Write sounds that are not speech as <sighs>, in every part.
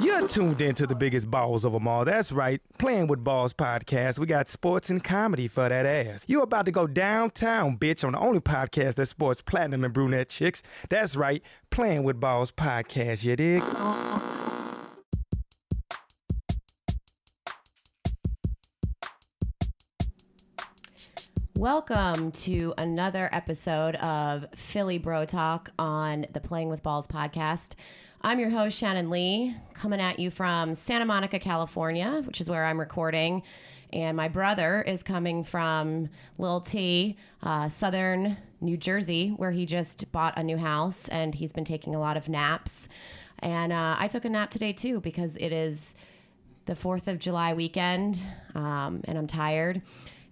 You're tuned in to the biggest balls of them all. That's right. Playing with Balls podcast. We got sports and comedy for that ass. You're about to go downtown, bitch, on the only podcast that sports platinum and brunette chicks. That's right. Playing with Balls podcast, you dig? Welcome to another episode of Philly Bro Talk on the Playing with Balls podcast. I'm your host, Shannon Lee, coming at you from Santa Monica, California, which is where I'm recording. And my brother is coming from Lil T, uh, southern New Jersey, where he just bought a new house and he's been taking a lot of naps. And uh, I took a nap today too because it is the 4th of July weekend um, and I'm tired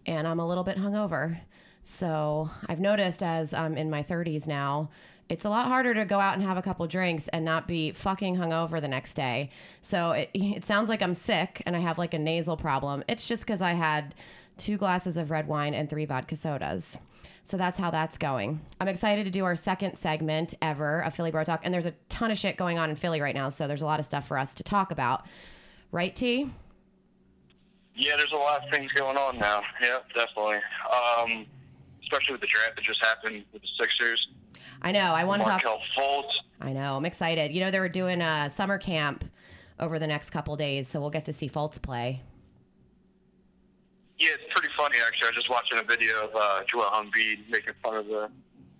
and I'm a little bit hungover. So I've noticed as I'm in my 30s now, it's a lot harder to go out and have a couple drinks and not be fucking hungover the next day. So it, it sounds like I'm sick and I have like a nasal problem. It's just because I had two glasses of red wine and three vodka sodas. So that's how that's going. I'm excited to do our second segment ever of Philly Bro Talk. And there's a ton of shit going on in Philly right now. So there's a lot of stuff for us to talk about. Right, T? Yeah, there's a lot of things going on now. Yeah, definitely. Um, especially with the draft that just happened with the Sixers. I know. I want to talk. Fultz. I know. I'm excited. You know, they were doing a summer camp over the next couple days, so we'll get to see Fultz play. Yeah, it's pretty funny actually. I was just watching a video of uh, Joel Embiid making fun of the,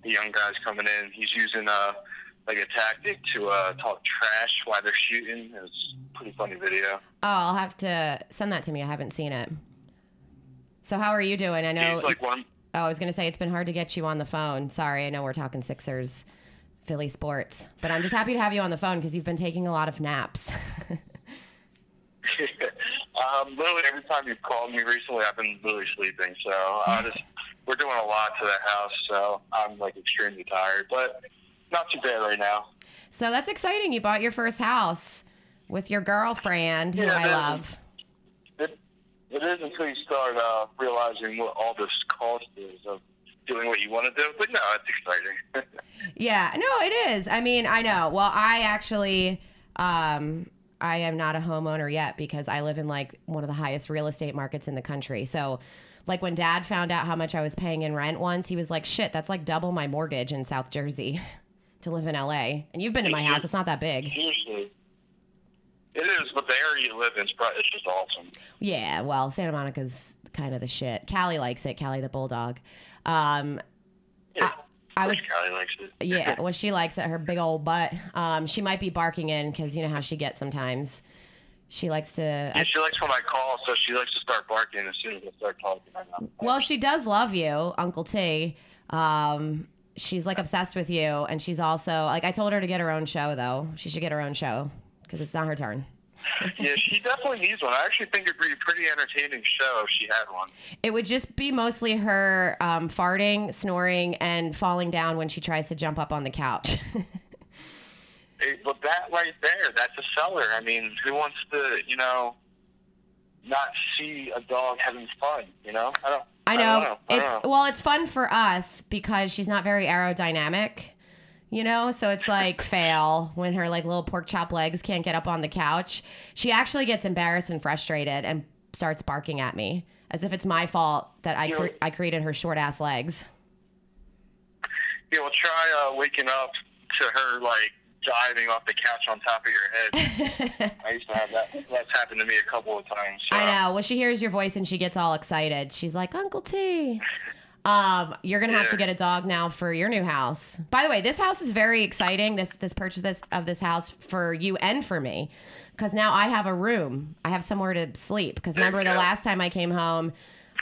the young guys coming in. He's using uh, like a tactic to uh, talk trash while they're shooting. It's a pretty funny video. Oh, I'll have to send that to me. I haven't seen it. So how are you doing? I know. He's like one. Oh, I was gonna say it's been hard to get you on the phone. Sorry, I know we're talking Sixers, Philly sports, but I'm just happy to have you on the phone because you've been taking a lot of naps. <laughs> <laughs> um, literally every time you've called me recently, I've been literally sleeping. So I <laughs> just we're doing a lot to that house, so I'm like extremely tired, but not too bad right now. so that's exciting. You bought your first house with your girlfriend, who Yeah, I love. It, is until you start uh, realizing what all this cost is of doing what you want to do. But no, it's exciting. <laughs> Yeah, no, it is. I mean, I know. Well, I actually, um, I am not a homeowner yet because I live in like one of the highest real estate markets in the country. So, like when Dad found out how much I was paying in rent once, he was like, "Shit, that's like double my mortgage in South Jersey <laughs> to live in LA." And you've been to my house; it's not that big. It is, but the area you live in is probably, it's just awesome. Yeah, well, Santa Monica's kind of the shit. Callie likes it. Callie the bulldog. Um, Yeah. I was Callie likes it. <laughs> Yeah, well, she likes it, her big old butt. Um, she might be barking in because you know how she gets sometimes. She likes to. Yeah, I, she likes when I call, so she likes to start barking as soon as I start talking. Well, she does love you, Uncle T. Um, she's like obsessed with you, and she's also like I told her to get her own show though. She should get her own show because it's not her turn. <laughs> yeah, she definitely needs one. I actually think it'd be a pretty entertaining show if she had one. It would just be mostly her um, farting, snoring, and falling down when she tries to jump up on the couch. <laughs> It, but that right there, that's a seller. I mean, who wants to, you know, not see a dog having fun? You know, I don't. I know. I don't It's know. well, it's fun for us because she's not very aerodynamic. You know, so it's like fail when her like little pork chop legs can't get up on the couch. She actually gets embarrassed and frustrated and starts barking at me as if it's my fault that I cre- I created her short ass legs. Yeah, well, try uh, waking up to her like diving off the couch on top of your head. <laughs> I used to have that. That's happened to me a couple of times. So. I know. Well, she hears your voice and she gets all excited. She's like, Uncle T. Um, you're gonna have to get a dog now for your new house. By the way, this house is very exciting. This this purchase this of this house for you and for me, because now I have a room. I have somewhere to sleep. Because remember the last time I came home,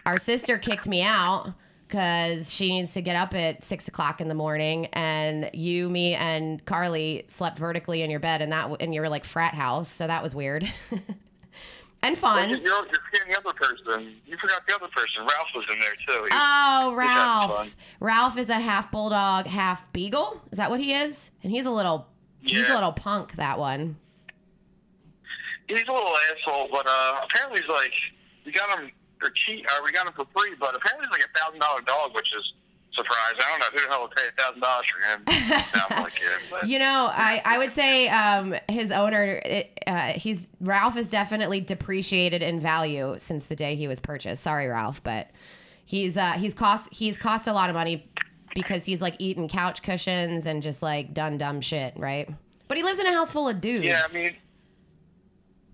our sister kicked me out because she needs to get up at six o'clock in the morning, and you, me, and Carly slept vertically in your bed, and that in your like frat house. So that was weird. <laughs> And Well, fun. You're, you're forgetting the other person. You forgot the other person. Ralph was in there too. He- Oh, Ralph. Ralph is a half bulldog, half beagle. Is that what he is? And he's a little he's a little punk, that one. he's a little asshole, but uh, apparently he's like we got him for cheap. Uh, we got him for free, but apparently he's like a thousand dollar dog, which is surprised. I don't know who the hell would pay a thousand dollars for him. <laughs> Sounds like him. But. You know, I, I would say um, his owner, it, uh, he's Ralph is definitely depreciated in value since the day he was purchased. Sorry, Ralph, but he's uh, he's cost he's cost a lot of money because he's like eating couch cushions and just like done dumb shit, right? But he lives in a house full of dudes. Yeah, I mean,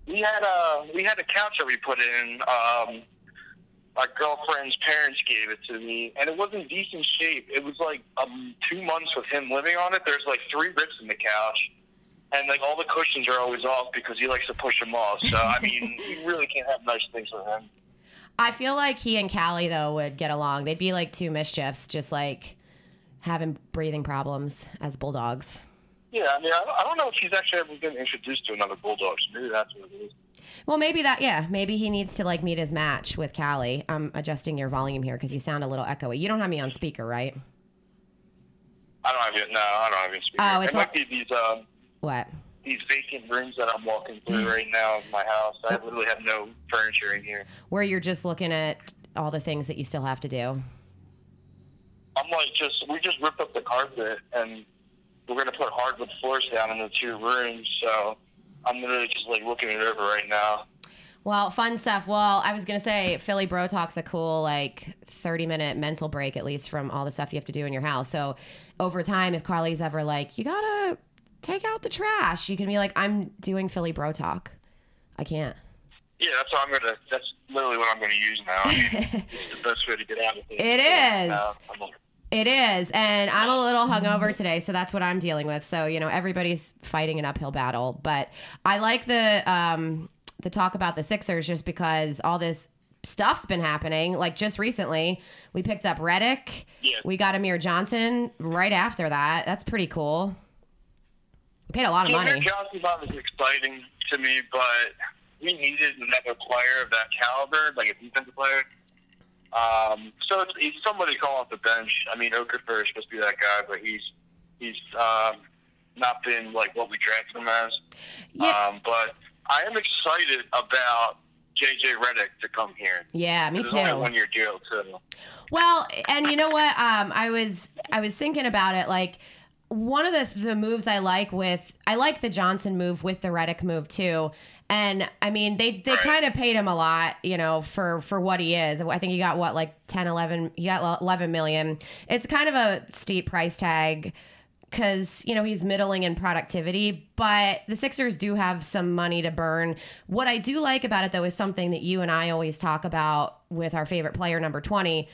we had a we had a couch that we put in. Um, my girlfriend's parents gave it to me, and it was in decent shape. It was like um, two months with him living on it. There's like three rips in the couch, and like all the cushions are always off because he likes to push them off. So I <laughs> mean, you really can't have nice things with him. I feel like he and Callie though would get along. They'd be like two mischiefs, just like having breathing problems as bulldogs. Yeah, I mean, I don't, I don't know if he's actually ever been introduced to another bulldog. So maybe that's what it is. Well, maybe that, yeah, maybe he needs to like meet his match with Callie. I'm adjusting your volume here because you sound a little echoey. You don't have me on speaker, right? I don't have you. No, I don't have it. Speaker. Oh, it's it might be these um, What? these vacant rooms that I'm walking through <gasps> right now in my house. I literally have no furniture in here. Where you're just looking at all the things that you still have to do. I'm like, just we just ripped up the carpet and we're gonna put hardwood floors down in the two rooms. So I'm literally just like looking it over right now. Well, fun stuff. Well, I was gonna say Philly Bro Talk's a cool like 30 minute mental break at least from all the stuff you have to do in your house. So over time, if Carly's ever like, you gotta take out the trash, you can be like, I'm doing Philly Bro Talk. I can't. Yeah, that's what I'm gonna. That's literally what I'm gonna use now. I mean, <laughs> it's the best way to get out of it. It is. Uh, like, It is, and I'm a little hungover today, so that's what I'm dealing with. So you know, everybody's fighting an uphill battle, but I like the um, the talk about the Sixers just because all this stuff's been happening. Like just recently, we picked up Redick. Yeah. We got Amir Johnson right after that. That's pretty cool. We paid a lot of money. Nick Johnson was exciting to me, but we needed another player of that caliber, like a defensive player. Um, so it's, he's somebody call off the bench. I mean, Okafor is supposed to be that guy, but he's he's um, not been like what we drafted him as. Yeah. Um, but I am excited about JJ Redick to come here. Yeah, me too. one year deal too. Well, and you know what? Um, I was I was thinking about it. Like one of the the moves I like with I like the Johnson move with the Redick move too. And I mean, they they kind of paid him a lot, you know, for for what he is. I think he got what like 10 11 he got 11 million. It's kind of a steep price tag because you know he's middling in productivity but the sixers do have some money to burn what i do like about it though is something that you and i always talk about with our favorite player number 20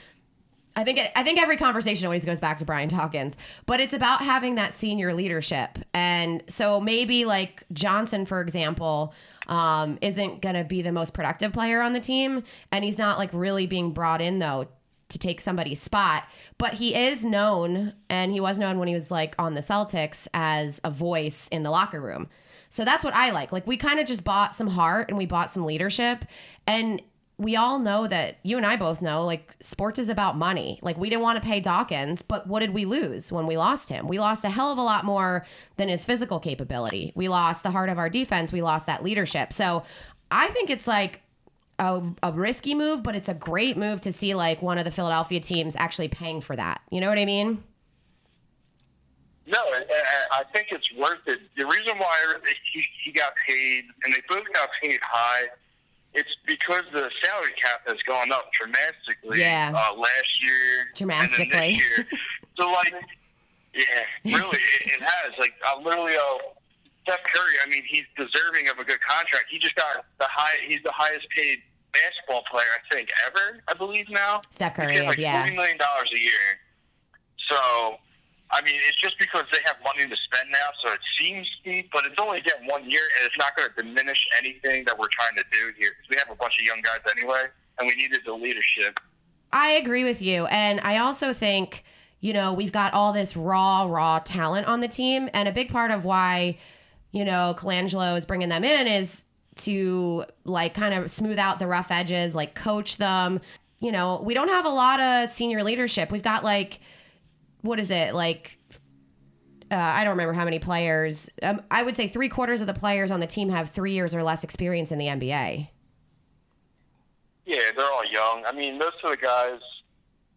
I think it, I think every conversation always goes back to Brian Dawkins, but it's about having that senior leadership. And so maybe like Johnson, for example, um, isn't going to be the most productive player on the team, and he's not like really being brought in though to take somebody's spot. But he is known, and he was known when he was like on the Celtics as a voice in the locker room. So that's what I like. Like we kind of just bought some heart and we bought some leadership, and we all know that you and I both know like sports is about money. Like we didn't want to pay Dawkins, but what did we lose when we lost him? We lost a hell of a lot more than his physical capability. We lost the heart of our defense. We lost that leadership. So I think it's like a, a risky move, but it's a great move to see like one of the Philadelphia teams actually paying for that. You know what I mean? No, I, think it's worth it. The reason why he, he got paid, and they both got paid high, it's because the salary cap has gone up dramatically. Yeah. Uh, last year, Dramatically. year. so like, yeah, really, it, it has. Like, I literally, uh, Steph Curry. I mean, he's deserving of a good contract. He just got the high. He's the highest paid basketball player I think ever. I believe now. Steph Curry is, like yeah. forty million dollars a year. So, I mean, it's just because they have money to spend now, so it seems steep, but it's only getting one year, and it's not going to diminish anything that we're trying to do here. 'cause we have a bunch of young guys anyway, and we needed the leadership. I agree with you. And I also think, you know, we've got all this raw, raw talent on the team. And a big part of why, you know, Colangelo is bringing them in is to like kind of smooth out the rough edges, like coach them. You know, we don't have a lot of senior leadership. We've got like, what is it? Like, uh, I don't remember how many players. Um, I would say three quarters of the players on the team have three years or less experience in the NBA. Yeah, they're all young. I mean, most of the guys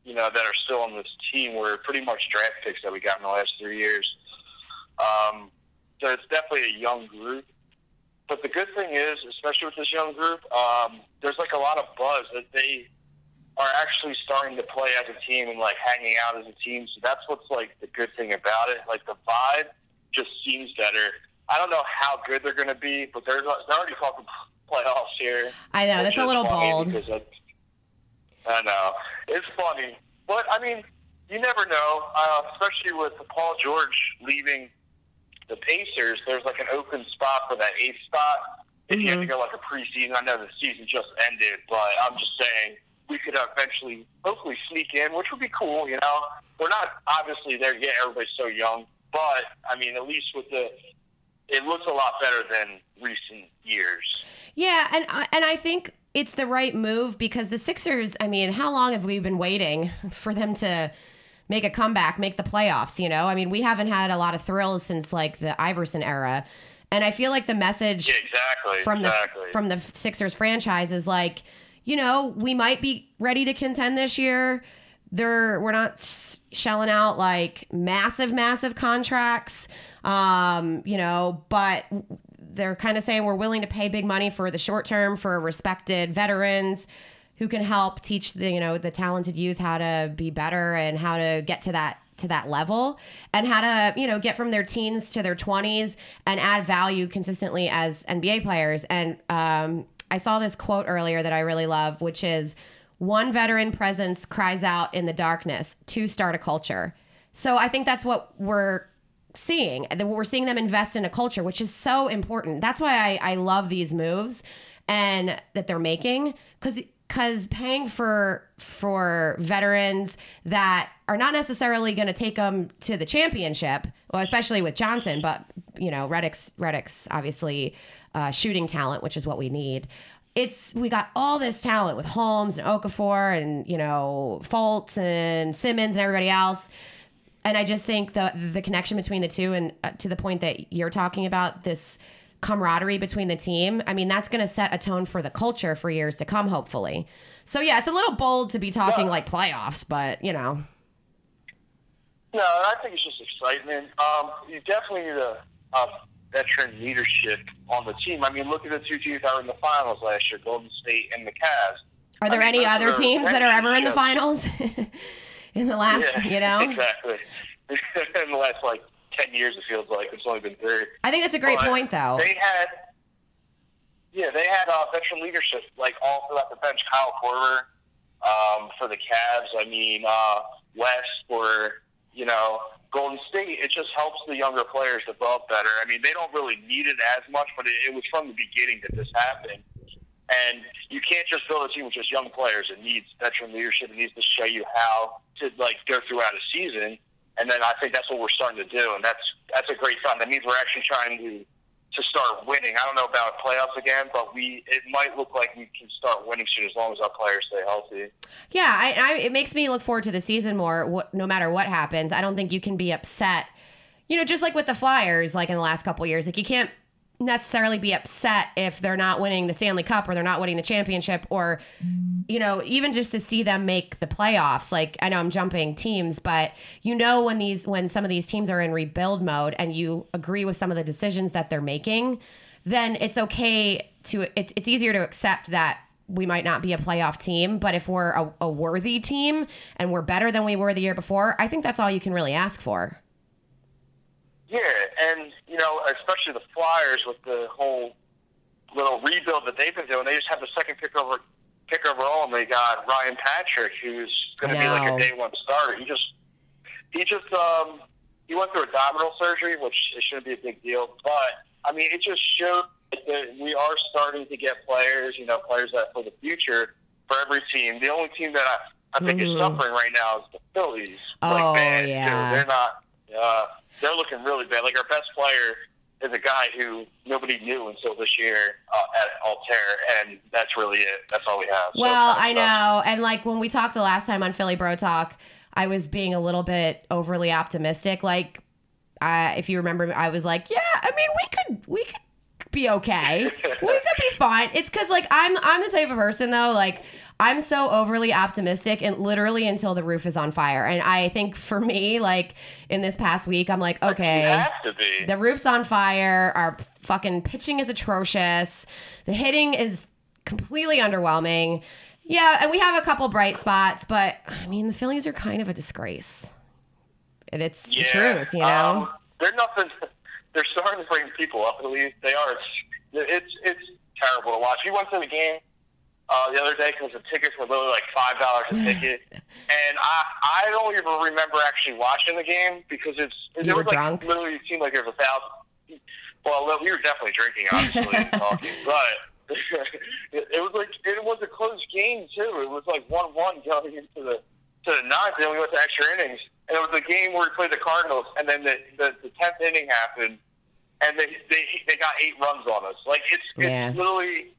you know, that are still on this team were pretty much draft picks that we got in the last three years. Um, so it's definitely a young group. But the good thing is, especially with this young group, um, there's like a lot of buzz that they are actually starting to play as a team and like hanging out as a team. So that's what's like the good thing about it. Like the vibe just seems better. I don't know how good they're going to be, but they're they're already talking playoffs here. I know that's a little bold. I know it's funny, but I mean, you never know, uh, especially with Paul George leaving the Pacers. There's like an open spot for that eighth spot. If mm-hmm. you have to go like a preseason, I know the season just ended, but I'm just saying we could eventually, hopefully, sneak in, which would be cool. You know, we're not obviously there yet. Everybody's so young, but I mean, at least with the, it looks a lot better than recent years. Yeah, and uh, and I think it's the right move because the Sixers. I mean, how long have we been waiting for them to? make a comeback, make the playoffs, you know? I mean, we haven't had a lot of thrills since like the Iverson era. And I feel like the message yeah, exactly, from exactly. the from the Sixers franchise is like you know, we might be ready to contend this year. They're we're not shelling out like massive, massive contracts, um, you know, but they're kind of saying we're willing to pay big money for the short term for respected veterans who can help teach the you know the talented youth how to be better and how to get to that to that level and how to you know get from their teens to their 20s and add value consistently as nba players and um, I saw this quote earlier that I really love, which is one veteran presence cries out in the darkness to start a culture. So I think that's what we're seeing. We're seeing them invest in a culture, which is so important. That's why I, I love these moves and that they're making because because paying for for veterans that are not necessarily going to take them to the championship, well, especially with Johnson, but you know, Redick's Redick's obviously uh, shooting talent, which is what we need. It's we got all this talent with Holmes and Okafor and you know Fultz and Simmons and everybody else, and I just think the the connection between the two and uh, to the point that you're talking about this camaraderie between the team. I mean, that's going to set a tone for the culture for years to come, hopefully. So yeah, it's a little bold to be talking like playoffs, but you know. No, I think it's just excitement. Um, you definitely need a, a veteran leadership on the team. I mean, look at the two teams that were in the finals last year, Golden State and the Cavs. Are there I mean, any other teams that are ever in the finals <laughs> in the last, yeah, you know? Exactly. <laughs> in the last, like, 10 years, it feels like. It's only been three. I think that's a great but point, though. They had, yeah, they had uh, veteran leadership, like, all throughout the bench. Kyle Korver um, for the Cavs. I mean, uh, West for, you know, Golden State, it just helps the younger players develop better. I mean, they don't really need it as much, but it, it was from the beginning that this happened. And you can't just build a team with just young players. It needs veteran leadership. It needs to show you how to like go throughout a season. And then I think that's what we're starting to do, and that's that's a great sign. That means we're actually trying to to start winning. I don't know about playoffs again, but we it might look like we can start winning soon as long as our players stay healthy. Yeah, I, I, it makes me look forward to the season more. No matter what happens, I don't think you can be upset. You know, just like with the Flyers, like in the last couple years, like you can't necessarily be upset if they're not winning the Stanley Cup or they're not winning the championship or you know even just to see them make the playoffs like I know I'm jumping teams but you know when these when some of these teams are in rebuild mode and you agree with some of the decisions that they're making then it's okay to it's it's easier to accept that we might not be a playoff team but if we're a, a worthy team and we're better than we were the year before I think that's all you can really ask for. Yeah, and you know, especially the Flyers with the whole little rebuild that they've been doing, they just have the second pick over pick overall, and they got Ryan Patrick, who's going to be like a day one starter. He just he just um he went through abdominal surgery, which it shouldn't be a big deal, but I mean, it just showed that we are starting to get players, you know, players that for the future for every team. The only team that I, I think mm-hmm. is suffering right now is the Phillies. Oh like, man, yeah, they're not. Uh, they're looking really bad. Like our best player is a guy who nobody knew until this year uh, at Altherr, and that's really it. That's all we have. Well, so I know, and like when we talked the last time on Philly Bro Talk, I was being a little bit overly optimistic. Like, uh, if you remember, I was like, "Yeah, I mean, we could, we could." Be okay. we could be fine. It's because like I'm I'm the type of person though like I'm so overly optimistic and literally until the roof is on fire. And I think for me like in this past week I'm like okay, You to be. the roof's on fire. Our fucking pitching is atrocious. The hitting is completely underwhelming. Yeah, and we have a couple bright spots, but I mean the Phillies are kind of a disgrace. And it's the truth, you know. Um, they're nothing. They're starting to bring people up. At least they are. It's it's, it's terrible to watch. We went to the game uh, the other day because the tickets were literally like five dollars a ticket, <sighs> and I I don't even remember actually watching the game because it's You it were was like drunk? literally it seemed like there was a thousand. Well, we were definitely drinking, obviously, <laughs> and talking, but <laughs> it, it was like it was a close game too. It was like one one going into the to the ninth, and then we went to extra innings, and it was a game where we played the Cardinals, and then the the, the tenth inning happened, and they they they got eight runs on us. Like it's Yeah. it's literally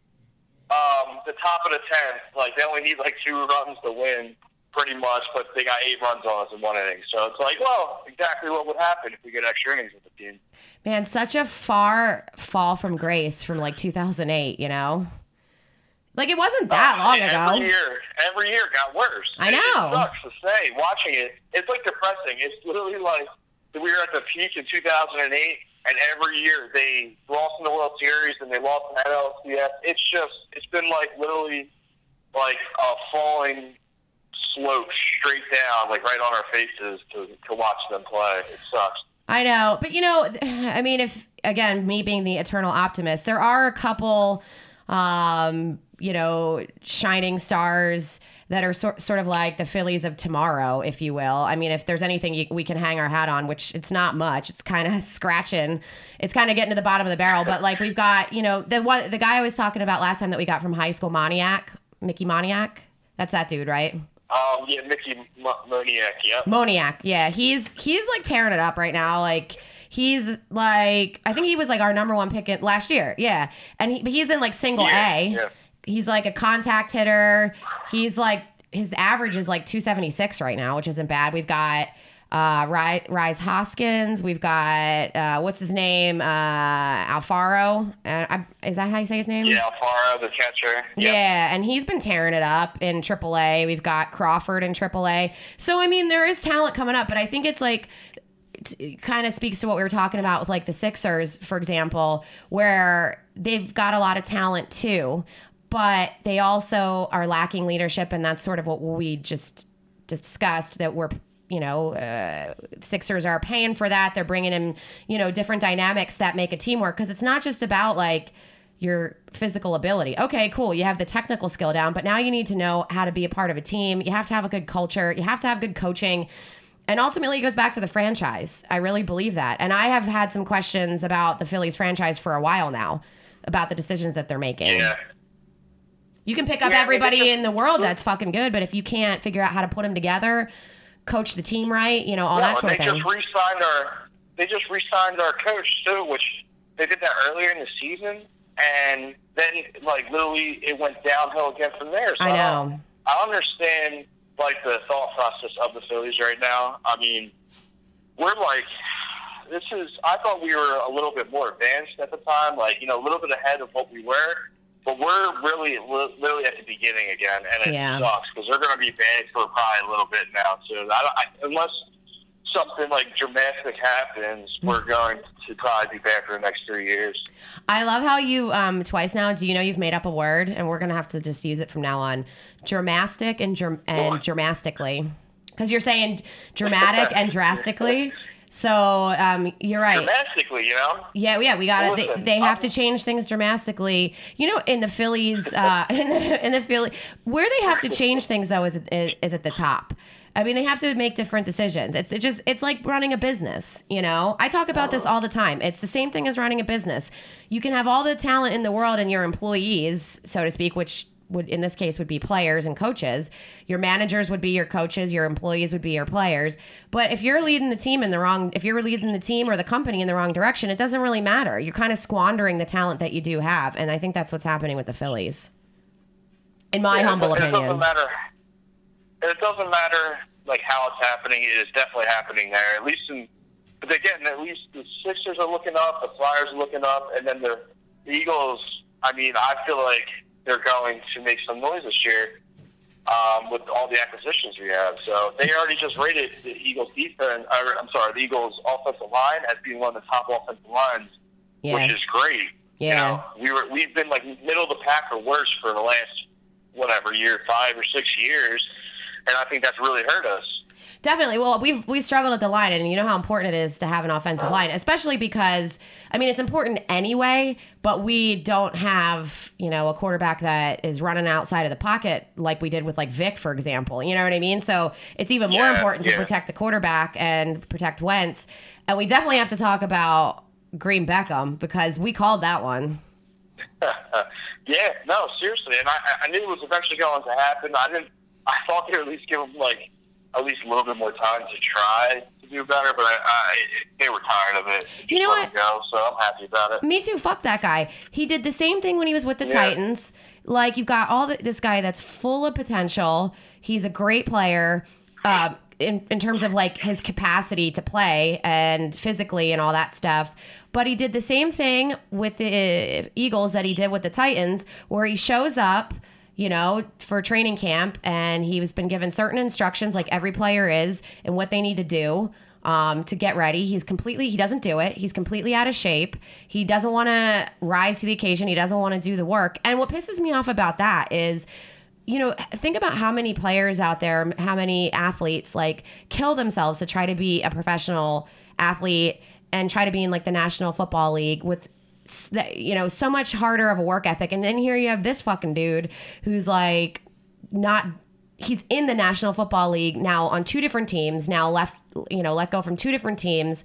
um, the top of the tenth. Like they only need like two runs to win, pretty much, but they got eight runs on us in one inning. So it's like, well, exactly what would happen if we get extra innings with the team. Man, such a far fall from grace from like 2008, you know? Like it wasn't that Uh, long every ago. year, every year got worse. I know. It sucks to say. Watching it, it's like depressing. It's literally like we were at the peak in 2008, and every year they lost in the World Series and they lost in the NLCS. It's just, it's been like literally like a falling slope straight down, like right on our faces to to watch them play. It sucks. I know, but you know, <sighs> I mean, if again, me being the eternal optimist, there are a couple, um, you know, shining stars that are sort sort of like the Phillies of tomorrow, if you will. I mean, if there's anything you, we can hang our hat on, which it's not much, it's kind of <laughs> scratching, it's kind of getting to the bottom of the barrel. But like we've got, you know, the one, the guy I was talking about last time that we got from high school, Moniak, Mickey Moniak. That's that dude, right? Um, yeah, Mickey M- Moniak. Yep. Moniak, yeah, he's he's like tearing it up right now. Like he's like I think he was like our number one pick in, last year. Yeah, and he, but he's in like single Yeah, A. yeah. He's like a contact hitter. He's like his average is like 276 right now, which isn't bad. We've got uh Rhys, Rhys Hoskins. We've got uh what's his name? Uh Alfaro. Uh, is that how you say his name? Yeah, Alfaro, the catcher. Yep. Yeah, and he's been tearing it up in AAA. We've got Crawford in AAA. So I mean, there is talent coming up, but I think it's like it kind of speaks to what we were talking about with like the Sixers, for example, where they've got a lot of talent too, but they also are lacking leadership, and that's sort of what we just discussed that we're you know uh, Sixers are paying for that. They're bringing in you know different dynamics that make a team work because it's not just about like your physical ability. Okay, cool. You have the technical skill down, but now you need to know how to be a part of a team. You have to have a good culture. You have to have good coaching. And ultimately, it goes back to the franchise. I really believe that. And I have had some questions about the Phillies franchise for a while now about the decisions that they're making. Yeah. You can pick up Yeah, everybody in the world that's fucking good, but if you can't figure out how to put them together, coach the team right, you know, all No, that sort of they thing. just re-signed our. They just re-signed our coach too, which they did that earlier in the season, and then like literally it went downhill again from there. So I know. I understand like the thought process of the Phillies right now. I mean, we're like, this is. I thought we were a little bit more advanced at the time, like you know, a little bit ahead of what we were. But we're really, literally at the beginning again, and it Yeah. sucks because they're going to be bad for probably a little bit now too. I I, unless something like dramatic happens, we're going to probably be bad for the next three years. I love how you um twice now. Do you know you've made up a word, and we're gonna have to just use it from now on? Dramatic and germ- and dramatically, because you're saying dramatic and <laughs> drastically. So um, you're right. Dramatically, you know. Yeah, yeah, we got it. They, they have to change things dramatically. You know, in the Phillies, uh, <laughs> in the in the Philly, where they have to change things though is is, is at the top. I mean, they have to make different decisions. It's it just it's like running a business. You know, I talk about this all the time. It's the same thing as running a business. You can have all the talent in the world and your employees, so to speak, which would in this case would be players and coaches. Your managers would be your coaches, your employees would be your players. But if you're leading the team in the wrong if you're leading the team or the company in the wrong direction, it doesn't really matter. You're kind of squandering the talent that you do have, and I think that's what's happening with the Phillies. In my Yeah, humble opinion. It doesn't matter. It doesn't matter like how it's happening. It is definitely happening there. At least in, but again, at least the Sixers are looking up, the Flyers are looking up, and then the the Eagles. I mean, I feel like they're going to make some noise this year um, with all the acquisitions we have. So they already just rated the Eagles defense. Or, I'm sorry, the Eagles offensive line as being one of the top offensive lines, Yeah. which is great. You Yeah. know, we were we've been like middle of the pack or worse for the last whatever year, five or six years, and I think that's really hurt us. Definitely. Well, we've we've struggled at the line, and you know how important it is to have an offensive oh. line, especially because I mean it's important anyway. But we don't have you know a quarterback that is running outside of the pocket like we did with like Vic, for example. You know what I mean? So it's even more Yeah, important to protect the quarterback and protect Wentz. And we definitely have to talk about Green Beckham because we called that one. <laughs> yeah, no, seriously, and I, I knew it was eventually going to happen. I didn't. I thought they would at least give him like at least a little bit more time to try to do better, but I, I they were tired of it. You know what? Go, so I'm happy about it. Me too. Fuck that guy. He did the same thing when he was with the Yeah. Titans. Like you've got all the, this guy that's full of potential. He's a great player. Uh, in, in terms of like his capacity to play and physically and all that stuff. But he did the same thing with the Eagles that he did with the Titans, where he shows up, you know, for training camp and he's been given certain instructions, like every player is, and what they need to do um, to get ready. He's completely, he doesn't do it. He's completely out of shape. He doesn't want to rise to the occasion. He doesn't want to do the work. And what pisses me off about that is, you know, think about how many players out there, how many athletes like kill themselves to try to be a professional athlete and try to be in like the National Football League with you know so much harder of a work ethic. And then here you have this fucking dude who's like not he's in the National Football League now on two different teams now left you know let go from two different teams.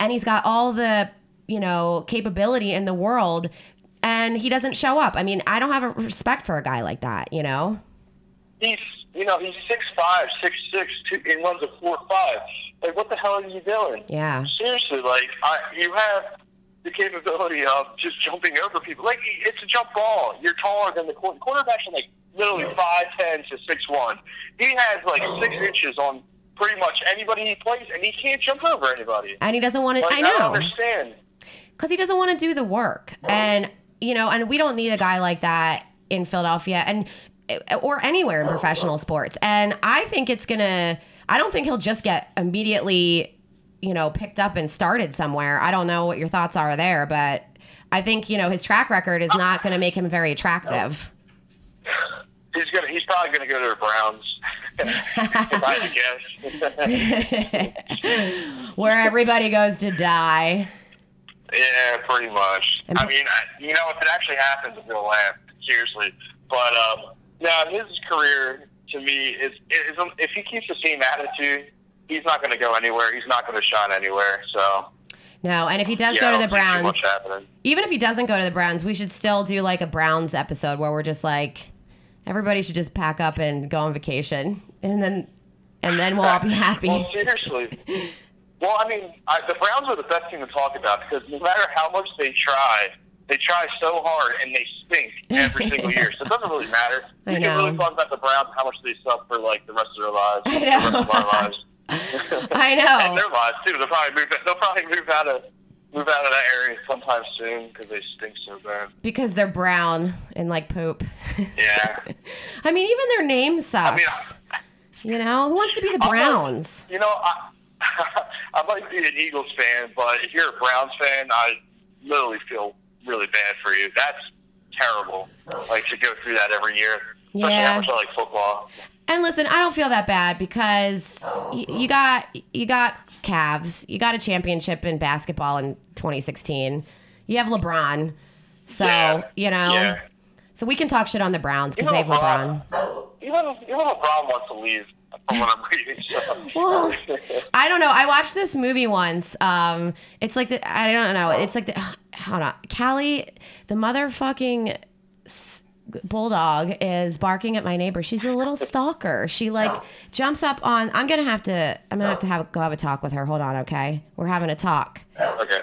And he's got all the you know capability in the world. And he doesn't show up. I mean i don't have a respect for a guy like that you know? He's you know he's six five, six six, two, and runs a four five. Like what the hell are you doing? yeah. Seriously, like I, you have the capability of just jumping over people. Like it's a jump ball. You're taller than the quarter. Quarterbacks are like literally five ten to six one. He has like six inches on pretty much anybody he plays, and he can't jump over anybody. and he doesn't want to Like, i don't know understand. because he doesn't want to do the work and you know and we don't need a guy like that in philadelphia and or anywhere in professional sports and i think it's gonna i don't think he'll just get immediately you know picked up and started somewhere i don't know what your thoughts are there but i think you know his track record is not going to make him very attractive He's gonna. He's probably gonna go to the Browns. if I guess. <laughs> where everybody goes to die Yeah, pretty much. I mean, I- you know, if it actually happens, we'll laugh seriously. But um, now his career, to me, is, is if he keeps the same attitude, he's not going to go anywhere. He's not going to shine anywhere. So no and if he does yeah, go to the browns even if he doesn't go to the Browns, we should still do like a Browns episode where we're just like, everybody should just pack up and go on vacation, and then and then we'll all be <laughs> happy. Well, seriously. Well, I mean, I, the Browns are the best team to talk about because no matter how much they try, they try so hard and they stink every single year. So it doesn't really matter. <laughs> I We know. can really talk about the Browns, how much they suck for like the rest of their lives, <laughs> I the rest of our lives. <laughs> I know. and their lives too. They'll probably move. They'll probably move out of move out of that area sometime soon because they stink so bad. Because they're brown and like poop. Yeah. <laughs> I mean, even their name sucks. you know, who wants to be the Browns? You know, I <laughs> I might be an Eagles fan, but if you're a Browns fan, I literally feel really bad for you. That's terrible. Like to go through that every year. Especially Yeah. how much I like football. And listen, I don't feel that bad because y- you got you got Cavs, you got a championship in basketball in 2016. You have LeBron, so Yeah. you know. Yeah. So we can talk shit on the Browns because they have LeBron. Even even LeBron wants to leave from what I'm reading. So. Well, I don't know. I watched this movie once. Um, it's like the I don't know. It's like the <sighs> hold on, Callie, the motherfucking bulldog is barking at my neighbor. She's a little stalker. She like jumps up on. I'm gonna have to. I'm gonna have to have go have a talk with her. Hold on, okay? We're having a talk. okay.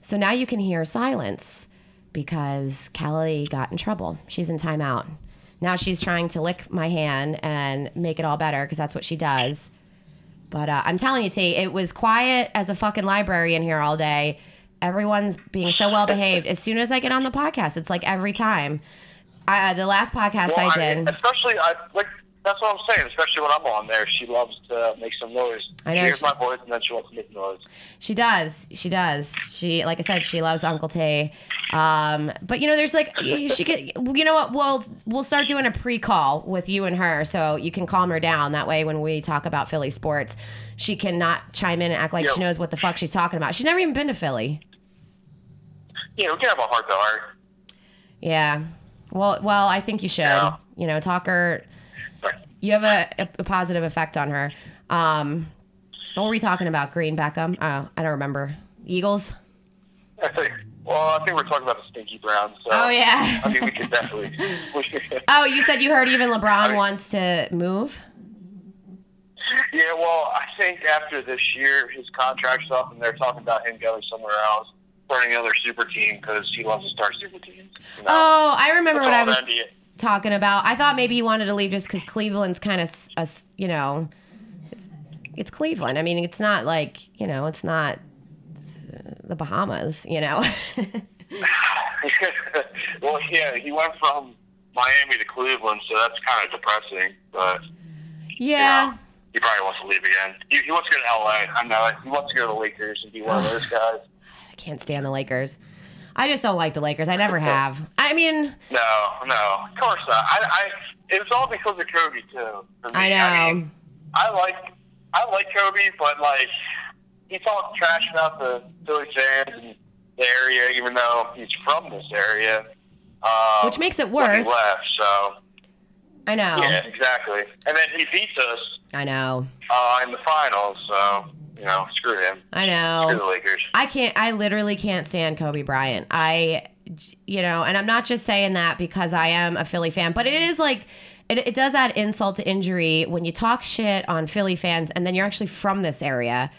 So now you can hear silence because Callie got in trouble. She's in timeout. Now she's trying to lick my hand and make it all better because that's what she does. But uh, I'm telling you, T, it was quiet as a fucking library in here all day. Everyone's being so well behaved. As soon as I get on the podcast, it's like every time. I, uh, the last podcast Well, I did. especially I like that's what I'm saying. Especially when I'm on there, she loves to make some noise. I know She hears she- my voice and then she wants to make noise. She does. She does. She, like I said, she loves Uncle Tay. Um, but you know, there's like she could. You know what? We'll we'll start doing a pre-call with you and her, so you can calm her down. That way, when we talk about Philly sports, she cannot chime in and act like she knows what the fuck she's talking about. She's never even been to Philly. Yeah, we can have a heart to heart. Yeah. Well, well, I think you should. Yeah. You know, talk her. You have a, a, positive effect on her. Um, what were we talking about? Green Beckham? Oh, I don't remember. Eagles. I think. Well, I think we're talking about the Stinky Browns. So, Oh yeah. I mean, we could definitely. <laughs> <laughs> Oh, you said you heard even LeBron mean- wants to move. yeah, well, I think after this year, his contract's up, and they're talking about him going somewhere else, starting another super team because he loves to start super teams. You know? Oh, I remember what I was NBA. talking about. I thought maybe he wanted to leave just because Cleveland's kind of, a you know, it's Cleveland. I mean, it's not like you know, it's not the Bahamas. You know. <laughs> well, yeah, he went from Miami to Cleveland, so that's kind of depressing. But yeah. he probably wants to leave again. He, he wants to go to LA. I know. He wants to go to the Lakers and be one of those guys. I can't stand the Lakers. I just don't like the Lakers. I never <laughs> have. I mean, No, no, of course not. I, I, it was all because of Kobe too. I know. mean, I like, I like Kobe, but like, he talked trash about the Philly fans and the area, even though he's from this area. Um, Which makes it worse. left, so I know. yeah, exactly. And then he beats us I know. uh, in the finals, so you know, screw him. I know. Screw the. Lakers. I can't. I literally can't stand Kobe Bryant. I, you know, and I'm not just saying that because I am a Philly fan, but it is like. It, it does add insult to injury when you talk shit on Philly fans and then you're actually from this area.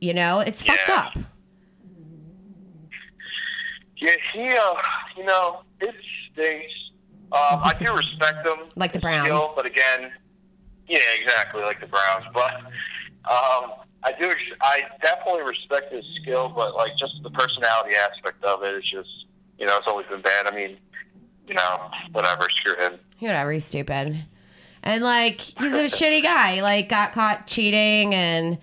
You know, it's fucked up. Yeah, he, uh, you know, it stinks. Um, I do respect him, Like the Browns. skill, but again, yeah, exactly, like the Browns. But um, I do, I definitely respect his skill, but like just the personality aspect of it is just, you know, it's always been bad. I mean, you know, whatever, screw him. Whatever, he's stupid. And like he's a shitty guy. Like got caught cheating and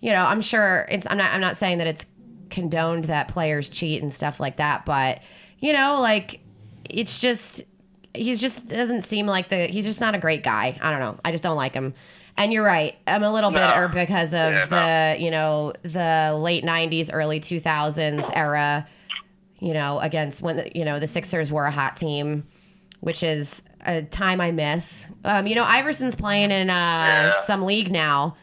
you know, I'm sure it's I'm not I'm not saying that it's condoned that players cheat and stuff like that, but you know, like it's just he's just doesn't seem like the he's just not a great guy. I don't know. I just don't like him. And you're right. I'm a little No. bitter because of Yeah, the, you know, the late 90s, early 2000s era, you know, against when, the, you know, the Sixers were a hot team, which is a time I miss. Um, you know, Iverson's playing in uh, Yeah. some league now.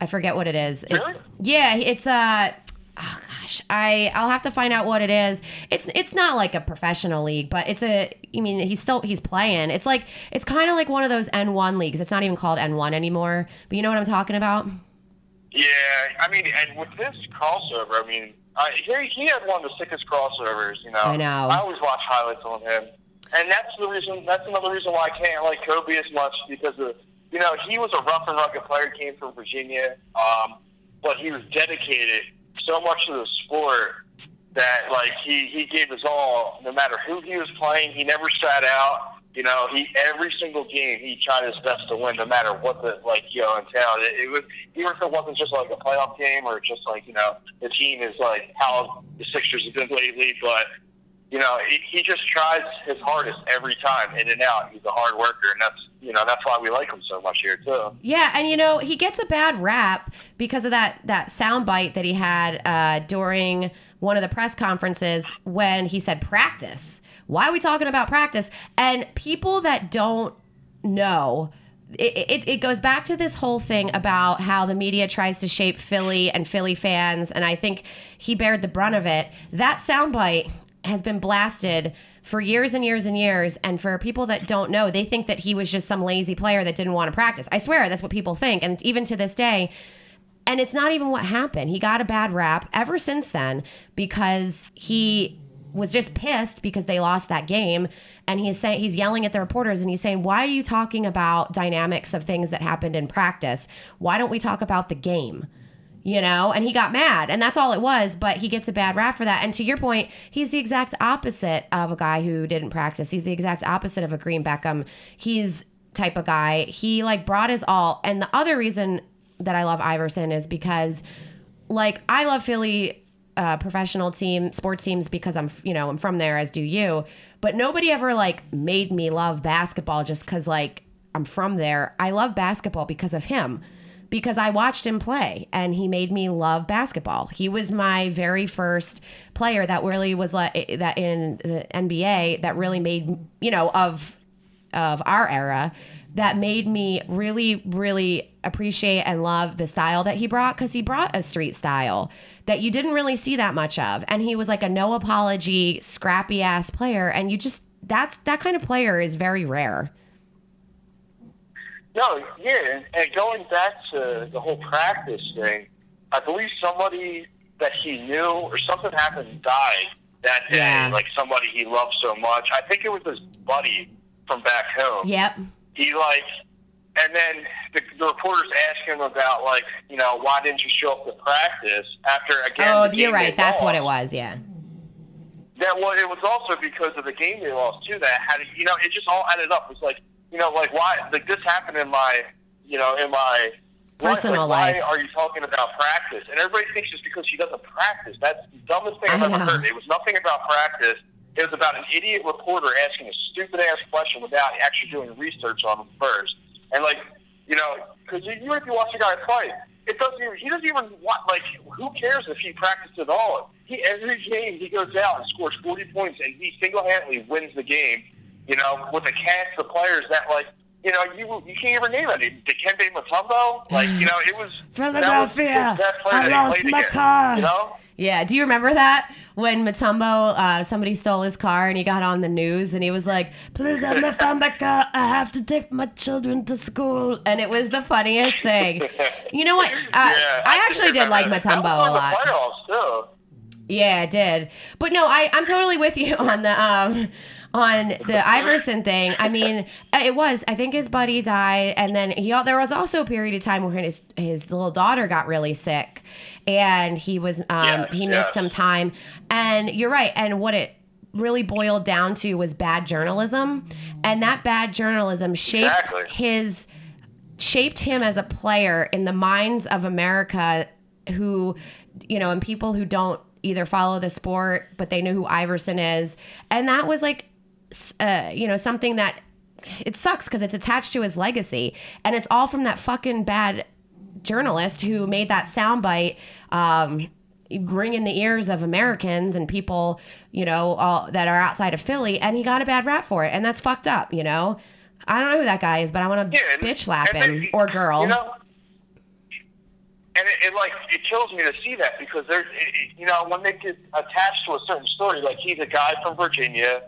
I forget what it is. It- Really? yeah, it's uh oh gosh, I I'll have to find out what it is. It's it's not like a professional league, but it's a I mean, he's still he's playing. It's like it's kind of like one of those AND1 leagues. It's not even called AND1 anymore, but you know what I'm talking about? Yeah, I mean, and with this crossover, I mean, I, he he had one of the sickest crossovers. You know, I know. I always watch highlights on him, and that's the reason. That's another reason why I can't like Kobe as much because of you know he was a rough and rugged player, came from Virginia, um, but he was dedicated so much of the sport that like he he gave his all, no matter who he was playing. He never sat out. You know, he every single game he tried his best to win, no matter what the like you know entailed. It, it was even if it wasn't just like a playoff game or just like you know the team is like how the Sixers have been lately, but you know he, he just tries his hardest every time in and out. He's a hard worker, and that's you know that's why we like him so much here too. Yeah, and you know he gets a bad rap because of that that sound bite that he had uh, during one of the press conferences when he said practice. Why are we talking about practice? And people that don't know. It, it, it goes back to this whole thing about how the media tries to shape Philly and Philly fans, and I think he bared the brunt of it. That soundbite has been blasted for years and years and years. And for people that don't know, they think that he was just some lazy player that didn't want to practice. I swear that's what people think. And even to this day, and it's not even what happened. He got a bad rap ever since then because he was just pissed because they lost that game and he's saying he's yelling at the reporters and he's saying why are you talking about dynamics of things that happened in practice why don't we talk about the game you know, and he got mad, and that's all it was. But he gets a bad rap for that. And to your point, he's the exact opposite of a guy who didn't practice. He's the exact opposite of a Green Beckham. He's type of guy. He like brought his all. And the other reason that I love Iverson is because, like, I love Philly uh, professional team sports teams because I'm you know I'm from there as do you but nobody ever like made me love basketball just because like I'm from there I love basketball because of him because I watched him play and he made me love basketball he was my very first player that really was like that in the NBA that really made you know of of our era that made me really, really appreciate and love the style that he brought because he brought a street style that you didn't really see that much of. And he was like a no apology, scrappy ass player. And you just, that's that kind of player is very rare. No, yeah. And going back to the whole practice thing, I believe somebody that he knew or something happened died that day. Yeah. Like somebody he loved so much. I think it was his buddy from back home. Yep. he like, and then the, the reporters ask him about like, you know, why didn't you show up to practice after again? Oh, you're right. That's what it was. Yeah. That well, it was also because of the game they lost too. That had you know, it just all added up. It was like you know, like why like this happened in my you know in my Personal like, life. Why are you talking about practice? And everybody thinks it's because she doesn't practice. That's the dumbest thing I I've ever know. heard. It was nothing about practice. It was about an idiot reporter asking a stupid ass question without actually doing research on him first. And like, you know, because you, you if you watch a guy play, it doesn't even he doesn't even want like who cares if he practiced at all? He every game he goes out and scores forty points and he single handedly wins the game. You know, with the cast of players that like. You know, you you can't even name any. Dikembe Mutombo, like you know, it was that was Philadelphia, the best player I that lost my against, car. You know, Yeah. Do you remember that when Mutombo, uh, somebody stole his car and he got on the news and he was like, Please help me find my car. I have to take my children to school. and it was the funniest thing. You know what? <laughs> Uh, yeah, I do actually did like that. Mutombo a lot. the playoffs too. Yeah, it did. But no, I, I'm totally with you <laughs> on the um on the Iverson thing. I mean, it was. I think his buddy died, and then he. There was also a period of time where his his little daughter got really sick, and he was um Yeah, he missed yeah. some time. And you're right. And what it really boiled down to was bad journalism, and that bad journalism shaped Exactly. his shaped him as a player in the minds of America who you know and people who don't either follow the sport but they know who Iverson is and that was like uh, you know something that it sucks because it's attached to his legacy and it's all from that fucking bad journalist who made that soundbite um ring in the ears of Americans and people, you know, all that are outside of Philly, and he got a bad rap for it, and that's fucked up, you know. I don't know who that guy is, but I want to Yeah, bitch slap him then, or girl. You know, and it, it like it kills me to see that because there's, you know, when they get attached to a certain story, like he's a guy from Virginia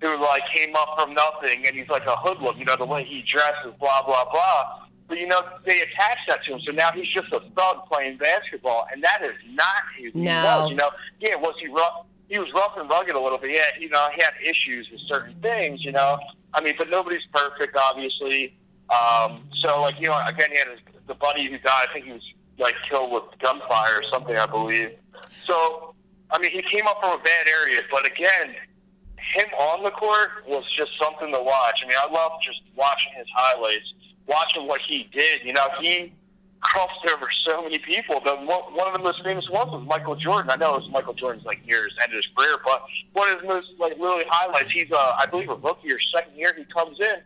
who like came up from nothing, and he's like a hoodlum. You know, the way he dresses, blah blah blah. But you know, they attach that to him, so now he's just a thug playing basketball, and that is not who he No. was. You know, yeah, was he rough? He was rough and rugged a little bit. Yeah, you know, he had issues with certain things. You know, I mean, but nobody's perfect, obviously. Um, so, like, you know, again, he had his, the buddy who died. I think he was like killed with gunfire or something, I believe. So, I mean, he came up from a bad area, but again, him on the court was just something to watch. I mean, I love just watching his highlights, watching what he did. You know, he crossed over so many people. The one of the most famous ones was Michael Jordan. I know it was Michael Jordan's like near his end of his career, but one of his most like really highlights. He's uh, I believe a rookie or second year. He comes in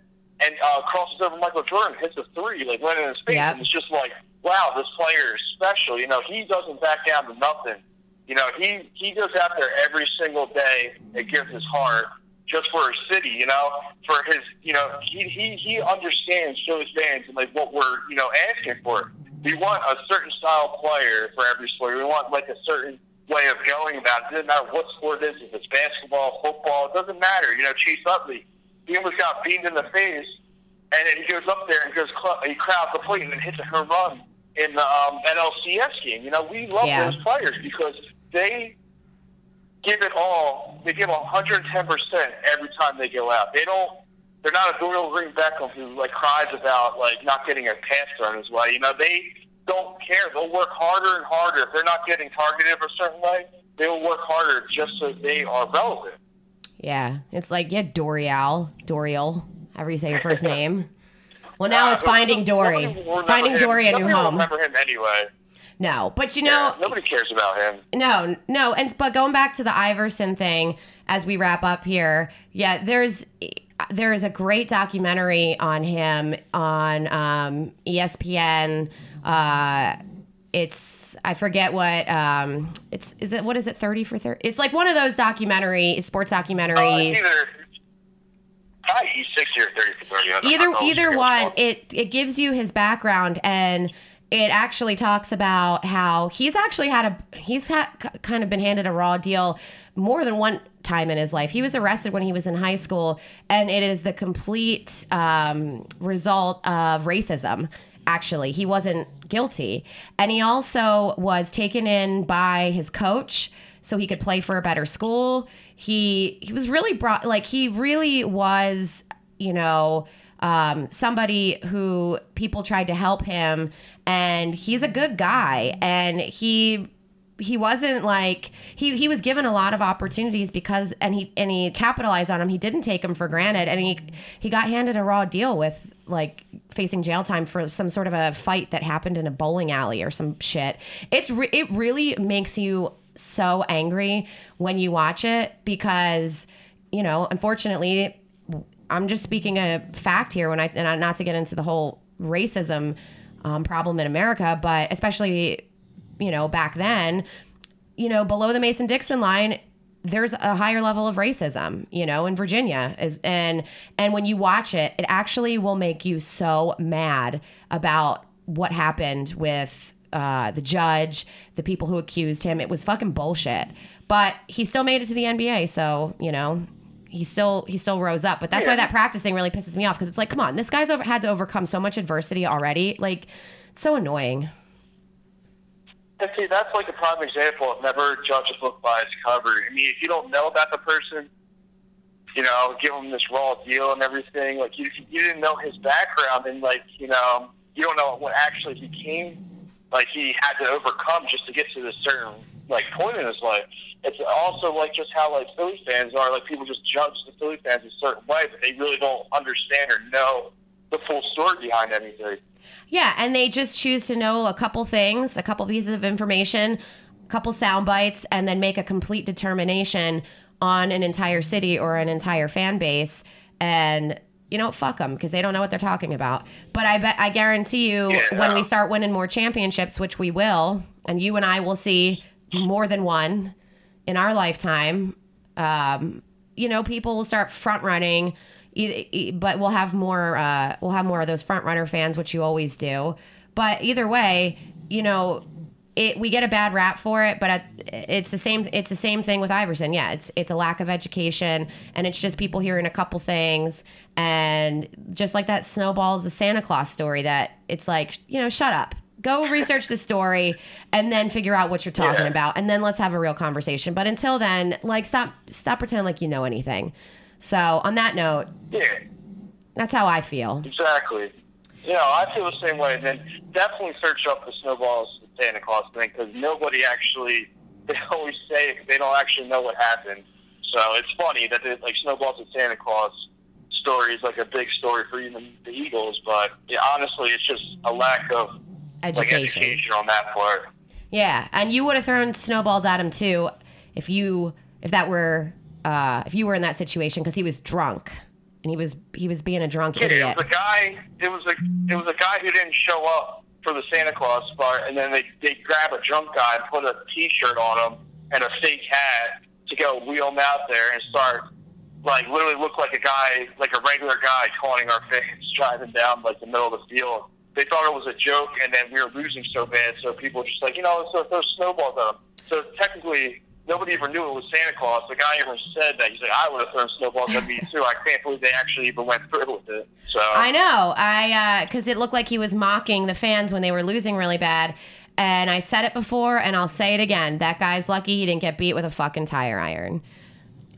and uh, crosses over Michael Jordan, hits a three, like right in his face, Yep. and it's just like, wow, this player is special. You know, he doesn't back down to nothing. You know, he he goes out there every single day and gives his heart just for his city. You know, for his you know he he he understands shows fans and like what we're you know asking for. We want a certain style player for every sport. We want like a certain way of going about it. It doesn't matter what sport it is. If it's basketball, football, it doesn't matter. You know, Chase Utley, he almost got beamed in the face, and then he goes up there and goes cl- he crowds the plate and then hits a home run in the um, NLCS game. You know, we love Yeah. those players because they give it all. They give 110 percent every time they go out. They don't. They're not a Dorial Green Beckham who like cries about like not getting a pass thrown his way. You know, they don't care. They'll work harder and harder. If they're not getting targeted a certain way, they will work harder just so they are relevant. Yeah, it's like yeah, Dorial, Dorial, however you say your first <laughs> name. Well, now it's Uh, Finding Dory, nobody will remember Finding him. Dory a new home. Remember him anyway. No, but you Yeah, know, nobody cares about him. No, no, and but going back to the Iverson thing as we wrap up here, yeah, there's there's a great documentary on him on um, ESPN. Uh, it's I forget what um, it's is it what is it thirty for thirty? It's like one of those documentary sports documentary. Uh, either probably he's sixty or thirty for thirty. Either either one it it gives you his background and it actually talks about how he's actually had a he's had kind of been handed a raw deal more than one time in his life. He was arrested when he was in high school and it is the complete um, result of racism actually. He wasn't guilty. And he also was taken in by his coach so he could play for a better school. He he was really brought like he really was you know um, somebody who people tried to help him and he's a good guy. And he he wasn't like he he was given a lot of opportunities because and he and he capitalized on them he didn't take them for granted. And he he got handed a raw deal with like facing jail time for some sort of a fight that happened in a bowling alley or some shit. It's re- it really makes you so angry when you watch it because you know unfortunately I'm just speaking a fact here when I and not to get into the whole racism um, problem in America, but especially you know back then, you know below the Mason Dixon line, there's a higher level of racism, you know, in Virginia is and and when you watch it, it actually will make you so mad about what happened with uh, the judge, the people who accused him. It was fucking bullshit. But he still made it to the NBA, so you know he still he still rose up. But that's why that practice thing really pisses me off because it's like, come on, this guy's over, had to overcome so much adversity already. Like, it's so annoying. And see, that's like a prime example of never judge a book by its cover. I mean, if you don't know about the person, you know, give him this raw deal and everything. Like, you, you didn't know his background, and like, you know, you don't know what actually he came, like he had to overcome just to get to this certain like point in his life. It's also like just how like Philly fans are. Like people just judge the Philly fans a certain way, but they really don't understand or know the full story behind anything. Yeah, and they just choose to know a couple things, a couple pieces of information, a couple sound bites, and then make a complete determination on an entire city or an entire fan base. And you know, fuck them because they don't know what they're talking about. But I bet I guarantee you, Yeah. when we start winning more championships, which we will, and you and I will see more than one in our lifetime, um, you know, people will start front running. But we'll have more. Uh, we'll have more of those front runner fans, which you always do. But either way, you know, it we get a bad rap for it. But it's the same. It's the same thing with Iverson. Yeah, it's it's a lack of education, and it's just people hearing a couple things, and just like that snowballs the Santa Claus story. That it's like you know, shut up. Go research the story and then figure out what you're talking Yeah. about, and then let's have a real conversation. But until then, like stop stop pretending like you know anything. So on that note, Yeah. that's how I feel. Exactly. You know, I feel the same way. Then definitely search up the snowballs and Santa Claus thing because nobody actually, they <laughs> always say it they don't actually know what happened. So it's funny that they, like snowballs and Santa Claus story is like a big story for even the Eagles, but yeah, honestly, it's just a lack of like Education. education on that part. Yeah, and you would have thrown snowballs at him too if you if that were uh, if you were in that situation because he was drunk and he was he was being a drunk Yeah, idiot. it was a guy. It was a it was a guy who didn't show up for the Santa Claus part, and then they they grab a drunk guy and put a T-shirt on him and a fake hat to go wheel him out there and start like literally look like a guy, like a regular guy, taunting our fans <laughs> driving down like the middle of the field. They thought it was a joke, and then we were losing so bad, so people were just like, you know, let's throw- throw snowballs at him. So technically, nobody ever knew it was Santa Claus. The guy ever said that. He's like, I would have thrown snowballs at me <laughs> too. I can't believe they actually even went through with it. So I know, I uh, because it looked like he was mocking the fans when they were losing really bad. And I said it before, and I'll say it again. That guy's lucky he didn't get beat with a fucking tire iron.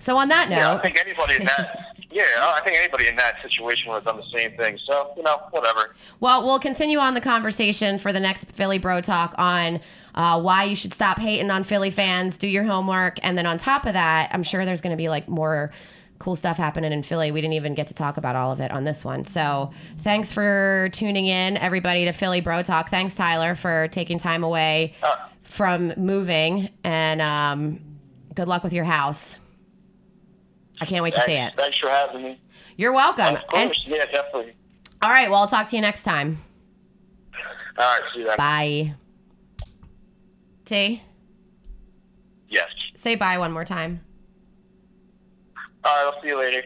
So on that note, yeah, I think anybody that Yeah, I think anybody in that situation would have done the same thing. So you know, whatever. Well, we'll continue on the conversation for the next Philly Bro Talk on uh, why you should stop hating on Philly fans, do your homework, and then on top of that, I'm sure there's going to be like more cool stuff happening in Philly. We didn't even get to talk about all of it on this one. So thanks for tuning in, everybody, to Philly Bro Talk. Thanks, Tyler, for taking time away Uh, from moving, and um, good luck with your house. I can't wait to see it. thanks, thanks for having me. You're welcome. Of And, course, yeah, definitely. all right, well, I'll talk to you next time. All right, see you then. Bye. T, Yes. say bye one more time. All right, I'll see you later.